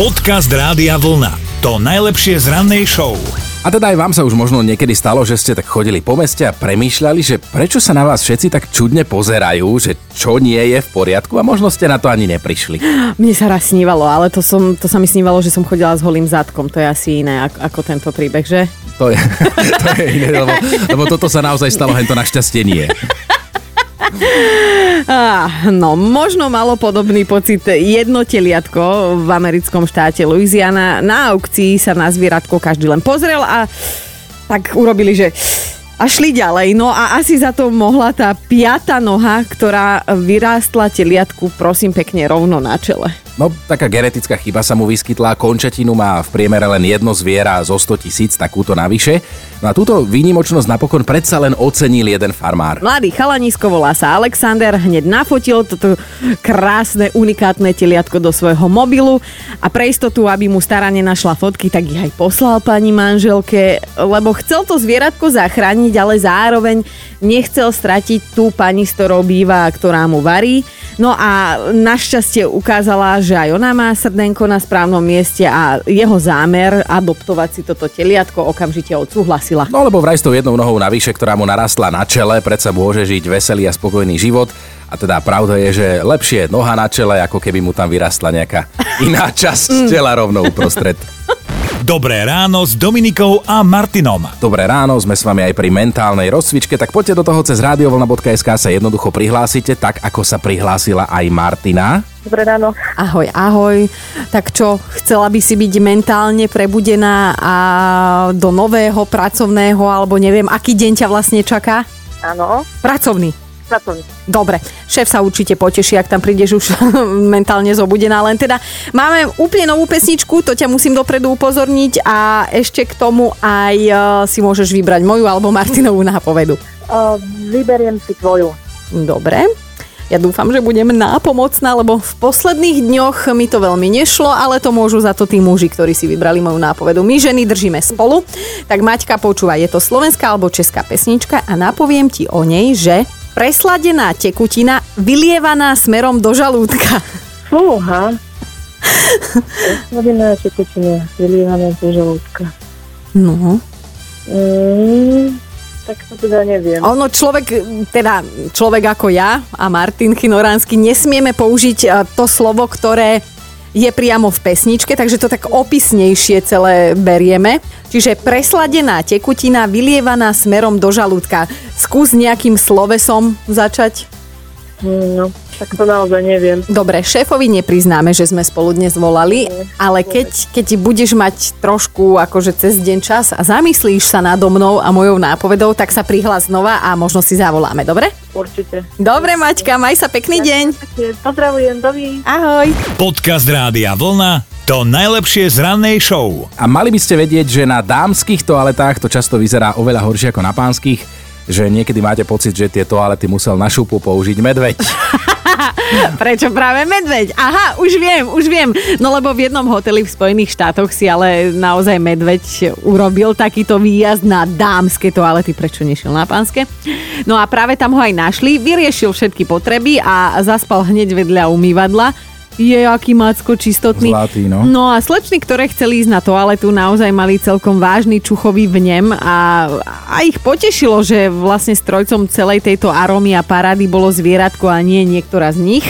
Podcast Rádia Vlna. To najlepšie z rannej show. A teda aj vám sa už možno niekedy stalo, že ste tak chodili po meste a premýšľali, že prečo sa na vás všetci tak čudne pozerajú, že čo nie je v poriadku a možno ste na to ani neprišli. Mne sa raz snívalo, ale to, som, to sa mi snívalo, že som chodila s holým zadkom. To je asi iné ako, ako tento príbeh, že? To je, to je iné, lebo, lebo toto sa naozaj stalo, hen to našťastie nie. Ah, no, možno malo podobný pocit jedno teliatko v americkom štáte Louisiana. Na aukcii sa na zvieratko každý len pozrel a tak urobili, že a šli ďalej. No a asi za to mohla tá piata noha, ktorá vyrástla teliatku, prosím pekne, rovno na čele. No, taká genetická chyba sa mu vyskytla, končatinu má v priemere len jedno zviera zo 100 tisíc, takúto navyše. No a túto výnimočnosť napokon predsa len ocenil jeden farmár. Mladý chalanisko volá sa Alexander, hneď nafotil toto krásne, unikátne teliatko do svojho mobilu a pre istotu, aby mu stará nenašla fotky, tak ich aj poslal pani manželke, lebo chcel to zvieratko zachrániť, ale zároveň nechcel stratiť tú pani, s ktorou býva, ktorá mu varí. No a našťastie ukázala, že aj ona má srdenko na správnom mieste a jeho zámer adoptovať si toto teliatko okamžite odsúhlasila. No lebo vraj s tou jednou nohou navyše, ktorá mu narastla na čele, predsa môže žiť veselý a spokojný život. A teda pravda je, že lepšie noha na čele, ako keby mu tam vyrastla nejaká iná časť tela rovno uprostred. Dobré ráno s Dominikou a Martinom. Dobré ráno, sme s vami aj pri mentálnej rozcvičke, tak poďte do toho cez radiovlna.sk sa jednoducho prihlásite, tak ako sa prihlásila aj Martina. Dobré ráno. Ahoj, ahoj. Tak čo, chcela by si byť mentálne prebudená a do nového pracovného, alebo neviem, aký deň ťa vlastne čaká? Áno, Pracovný. Pracovný. Dobre, šéf sa určite poteší, ak tam prídeš už mentálne zobudená. Len teda máme úplne novú pesničku, to ťa musím dopredu upozorniť a ešte k tomu aj e, si môžeš vybrať moju alebo Martinovú nápovedu. Uh, vyberiem si tvoju. Dobre. Ja dúfam, že budem nápomocná, lebo v posledných dňoch mi to veľmi nešlo, ale to môžu za to tí muži, ktorí si vybrali moju nápovedu. My ženy držíme spolu. Tak Maťka počúva, je to slovenská alebo česká pesnička a napoviem ti o nej, že presladená tekutina vylievaná smerom do žalúdka. Fúha. Slabina tekutina, vylievané do žalúdka. No. Mm, tak to teda neviem. Ono človek, teda človek ako ja a Martin Chinoránsky nesmieme použiť e, to slovo, ktoré je priamo v pesničke, takže to tak opisnejšie celé berieme. Čiže presladená tekutina vylievaná smerom do žalúdka. Skús nejakým slovesom začať. Mm, No, tak to naozaj neviem. Dobre, šéfovi nepriznáme, že sme spolu dnes volali, ale keď, keď budeš mať trošku akože cez deň čas a zamyslíš sa nado mnou a mojou nápovedou, tak sa prihlás znova a možno si zavoláme, dobre? Určite. Dobre, Maťka, maj sa pekný deň. Pozdravujem, dovi. Ahoj. Podcast Rádia Vlna. To najlepšie z rannej show. A mali by ste vedieť, že na dámskych toaletách to často vyzerá oveľa horšie ako na pánskych, že niekedy máte pocit, že tie toalety musel na šupu použiť medveď. Prečo práve medveď? Aha, už viem, už viem. No lebo v jednom hoteli v Spojených štátoch si ale naozaj medveď urobil takýto výjazd na dámske toalety, prečo nešiel na pánske. No a práve tam ho aj našli, vyriešil všetky potreby a zaspal hneď vedľa umývadla. Je aký macko čistotný. Zlatý, no. No a slečny, ktoré chceli ísť na toaletu, naozaj mali celkom vážny čuchový vnem a, a ich potešilo, že vlastne strojcom celej tejto arómy a parády bolo zvieratko a nie niektorá z nich.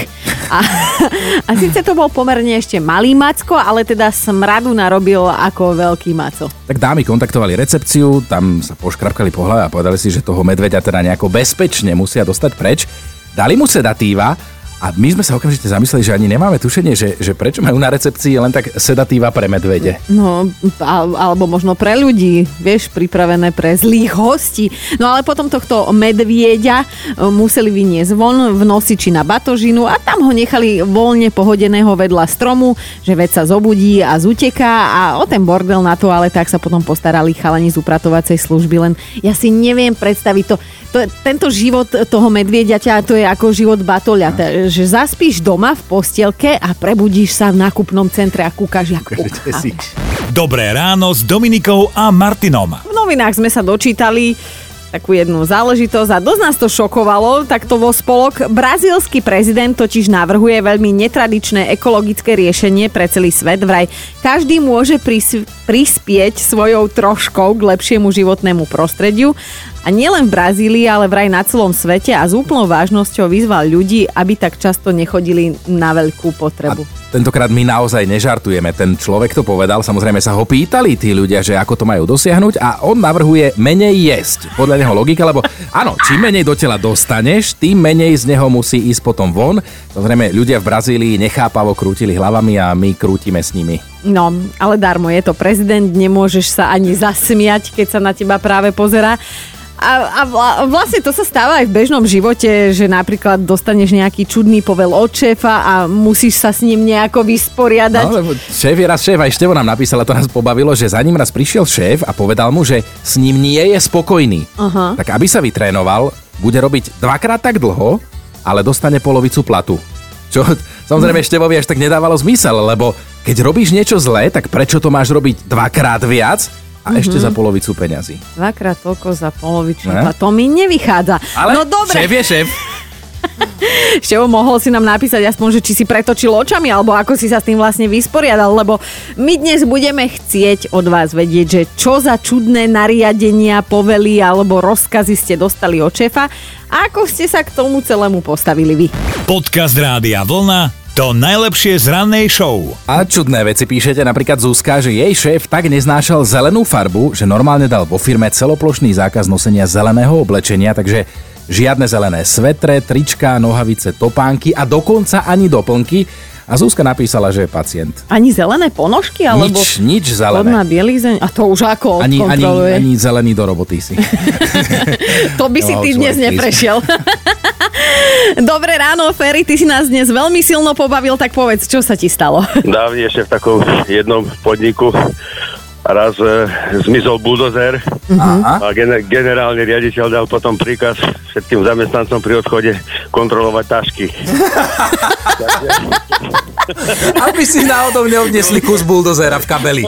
A, a síce to bol pomerne ešte malý macko, ale teda smradu narobil ako veľký maco. Tak dámy kontaktovali recepciu, tam sa poškrapkali po hlave a povedali si, že toho medveďa teda nejako bezpečne musia dostať preč. Dali mu sedatíva a my sme sa okamžite zamysleli, že ani nemáme tušenie, že, že prečo majú na recepcii len tak sedatíva pre medvede. No, al- alebo možno pre ľudí, vieš, pripravené pre zlých hostí. No ale potom tohto medvieďa e, museli vyniesť von v nosiči na batožinu a tam ho nechali voľne pohodeného vedľa stromu, že veď sa zobudí a zuteká a o ten bordel na toaletách sa potom postarali chalani z upratovacej služby, len ja si neviem predstaviť to. to tento život toho medvieďaťa, to je ako život batoľa, že zaspíš doma v postielke a prebudíš sa v nákupnom centre a kúkaš si. Dobré ráno s Dominikou a Martinom. v novinách sme sa dočítali, takú jednu záležitosť a dosť nás to šokovalo, takto vo spolok. Brazílsky prezident totiž navrhuje veľmi netradičné ekologické riešenie pre celý svet. Vraj každý môže pris- prispieť svojou troškou k lepšiemu životnému prostrediu a nielen v Brazílii, ale vraj na celom svete a s úplnou vážnosťou vyzval ľudí, aby tak často nechodili na veľkú potrebu. A tentokrát my naozaj nežartujeme. Ten človek to povedal, samozrejme sa ho pýtali tí ľudia, že ako to majú dosiahnuť a on navrhuje menej jesť. Podľa neho logika, lebo áno, čím menej do tela dostaneš, tým menej z neho musí ísť potom von. Samozrejme, ľudia v Brazílii nechápavo krútili hlavami a my krútime s nimi. No, ale darmo je to prezident, nemôžeš sa ani zasmiať, keď sa na teba práve pozera. A, a vlastne to sa stáva aj v bežnom živote, že napríklad dostaneš nejaký čudný povel od šéfa a musíš sa s ním nejako vysporiadať. No, lebo šéf je raz šéf, aj Števo nám napísala, to nás pobavilo, že za ním raz prišiel šéf a povedal mu, že s ním nie je spokojný. Aha. Tak aby sa vytrénoval, bude robiť dvakrát tak dlho, ale dostane polovicu platu. Čo samozrejme Števovi až tak nedávalo zmysel, lebo keď robíš niečo zlé, tak prečo to máš robiť dvakrát viac? A mm-hmm. ešte za polovicu peňazí. Dvakrát toľko za polovicu. A to mi nevychádza. Ale no dobre. šéf je šéf. Števo, mohol si nám napísať aspoň, že či si pretočil očami, alebo ako si sa s tým vlastne vysporiadal, lebo my dnes budeme chcieť od vás vedieť, že čo za čudné nariadenia, povely alebo rozkazy ste dostali od šéfa a ako ste sa k tomu celému postavili vy. Podcast Rádia Vlna to najlepšie z rannej show. A čudné veci píšete, napríklad Zuzka, že jej šéf tak neznášal zelenú farbu, že normálne dal vo firme celoplošný zákaz nosenia zeleného oblečenia, takže žiadne zelené svetre, trička, nohavice, topánky a dokonca ani doplnky. A Zuzka napísala, že je pacient. Ani zelené ponožky? Alebo nič, nič zelené. Bielizeň? A to už ako ani, ani, ani zelený do roboty si. to by si ty dnes neprešiel. Dobré ráno, Ferry, ty si nás dnes veľmi silno pobavil, tak povedz, čo sa ti stalo? Dávne ešte v takom jednom podniku raz e, zmizol buldozer uh-huh. a gen- generálny riaditeľ dal potom príkaz všetkým zamestnancom pri odchode kontrolovať tašky. Aby si náhodou neodnesli kus buldozera v kabeli.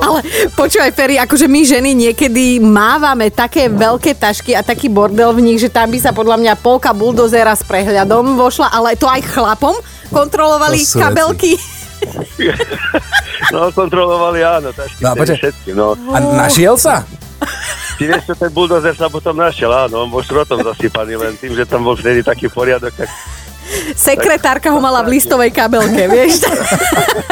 Ale počúvaj, Ferry, akože my ženy niekedy mávame také veľké tašky a taký bordel v nich, že tam by sa podľa mňa polka buldozera s prehľadom vošla, ale to aj chlapom kontrolovali kabelky. No, kontrolovali áno, tašky no, všetky. No. A našiel sa? Ty vieš, čo ten buldozer sa potom našiel, áno, on bol šrotom zasypaný, len tým, že tam bol vtedy taký poriadok, tak Sekretárka ho mala v listovej kabelke, vieš.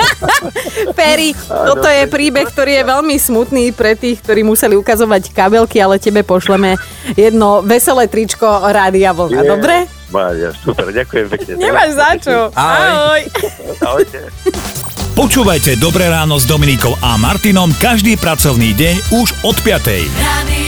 Peri, toto je príbeh, ktorý je veľmi smutný pre tých, ktorí museli ukazovať kabelky, ale tebe pošleme jedno veselé tričko Rádia Vlna, yeah. dobre? Mária, super, ďakujem pekne. Nemáš za čo. Ahoj. Ahojte. Počúvajte Dobré ráno s Dominikou a Martinom každý pracovný deň už od 5.